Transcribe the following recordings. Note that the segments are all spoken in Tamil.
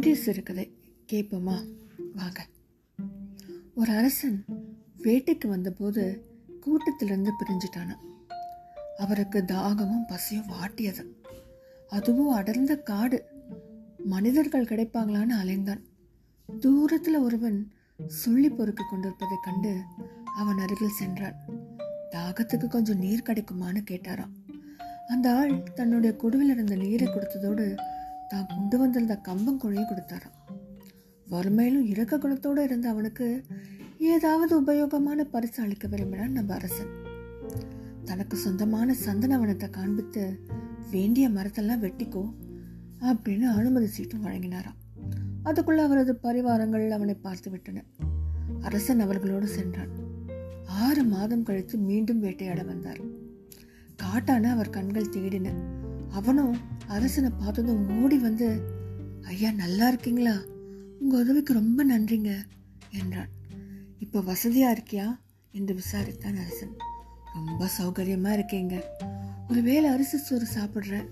இன்றைய சிறுகதை கேட்போமா? வாங்க. ஒரு அரசன் வேட்டைக்கு வந்தபோது கூட்டத்திலிருந்து பிரிஞ்சிட்டான. அவருக்கு தாகமும் பசியும் வாட்டியது. அதுவும் அடர்ந்த காடு. மனிதர்கள் கிடைப்பாங்களான்னு அலைந்தான். தூரத்தில் ஒருவன் சொல்லி பொறுக்கி கொண்டிருப்பதை கண்டு அவன் அருகில் சென்றான். தாகத்துக்கு கொஞ்சம் நீர் கிடைக்குமான்னு கேட்டாராம். அந்த ஆள் தன்னுடைய குடுவில் இருந்த நீரை கொடுத்ததோடு தான் கொண்டு வந்திருந்த கம்பங்குழியும் கொடுத்தாராம். வறுமையிலும் இறக்க குணத்தோடு இருந்த அவனுக்கு ஏதாவது உபயோகமான பரிசு அளிக்க விரும்பினான் நம்ம அரசன். தனக்கு சொந்தமான சந்தனவனத்தை காண்பித்து வேண்டிய மரத்தெல்லாம் வெட்டிக்கோ அப்படின்னு அனுமதி சீட்டும் வழங்கினாராம். அதுக்குள்ள அவரது பரிவாரங்கள் அவனை பார்த்து விட்டன. அரசன் அவர்களோடு சென்றான். ஆறு மாதம் கழித்து மீண்டும் வேட்டையாட வந்தார். காட்டான அவர் கண்கள் தேடின. அவனும் அரசனை பார்த்ததும் ஓடி வந்து ஐயா நல்லா இருக்கீங்களா? உங்கள் உதவிக்கு ரொம்ப நன்றிங்க என்றான். இப்போ வசதியாக இருக்கியா? என்று விசாரித்தான் அரசன். ரொம்ப சௌகரியமாக இருக்கீங்க. ஒருவேளை அரிசி சோறு சாப்பிட்றேன்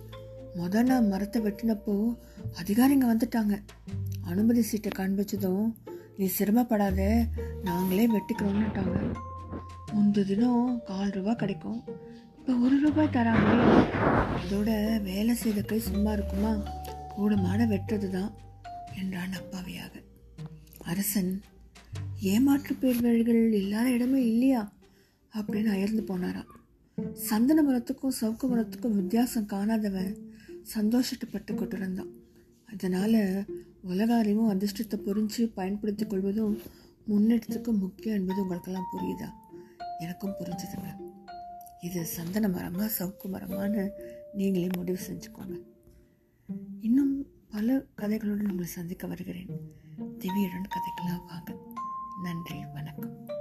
முத நான் மரத்தை வெட்டினப்போ அதிகாரிங்க வந்துட்டாங்க. அனுமதி சீட்டை காண்பிச்சதும் நீ சிரமப்படாத நாங்களே வெட்டிக்கிறோம்னுட்டாங்க. முந்த தினம் கால் ரூபா கிடைக்கும். இப்போ ஒரு ரூபாய் தராங்களே அதோட வேலை செய்த கை சும்மா இருக்குமா? கூடமான வெட்டுறது தான் என்றான் அப்பாவியாக. அரசன் ஏமாற்று பேர்வழிகள் இல்லாத இடமே இல்லையா? அப்படின்னு அயர்ந்து போனாராம் சந்தன மரத்துக்கும் சவுக்கு மரத்துக்கும் வித்தியாசம் காணாதவன் சந்தோஷப்பட்டு கொண்டிருந்தான். அதனால் உலக அறிவும் அதிர்ஷ்டத்தை புரிஞ்சு பயன்படுத்தி கொள்வதும் முன்னேற்றத்துக்கு முக்கியம் என்பது உங்களுக்கெல்லாம் புரியுதா? எனக்கும் புரிஞ்சுதுங்க. இது சந்தன மரமா சவுக்கு மரமான்னு நீங்களே முடிவு செஞ்சுக்கோங்க. இன்னும் பல கதைகளுடன் உங்களை சந்திக்க வருகிறேன். திவ்யுடன் கதைக்கெல்லாம் வாங்க. நன்றி வணக்கம்.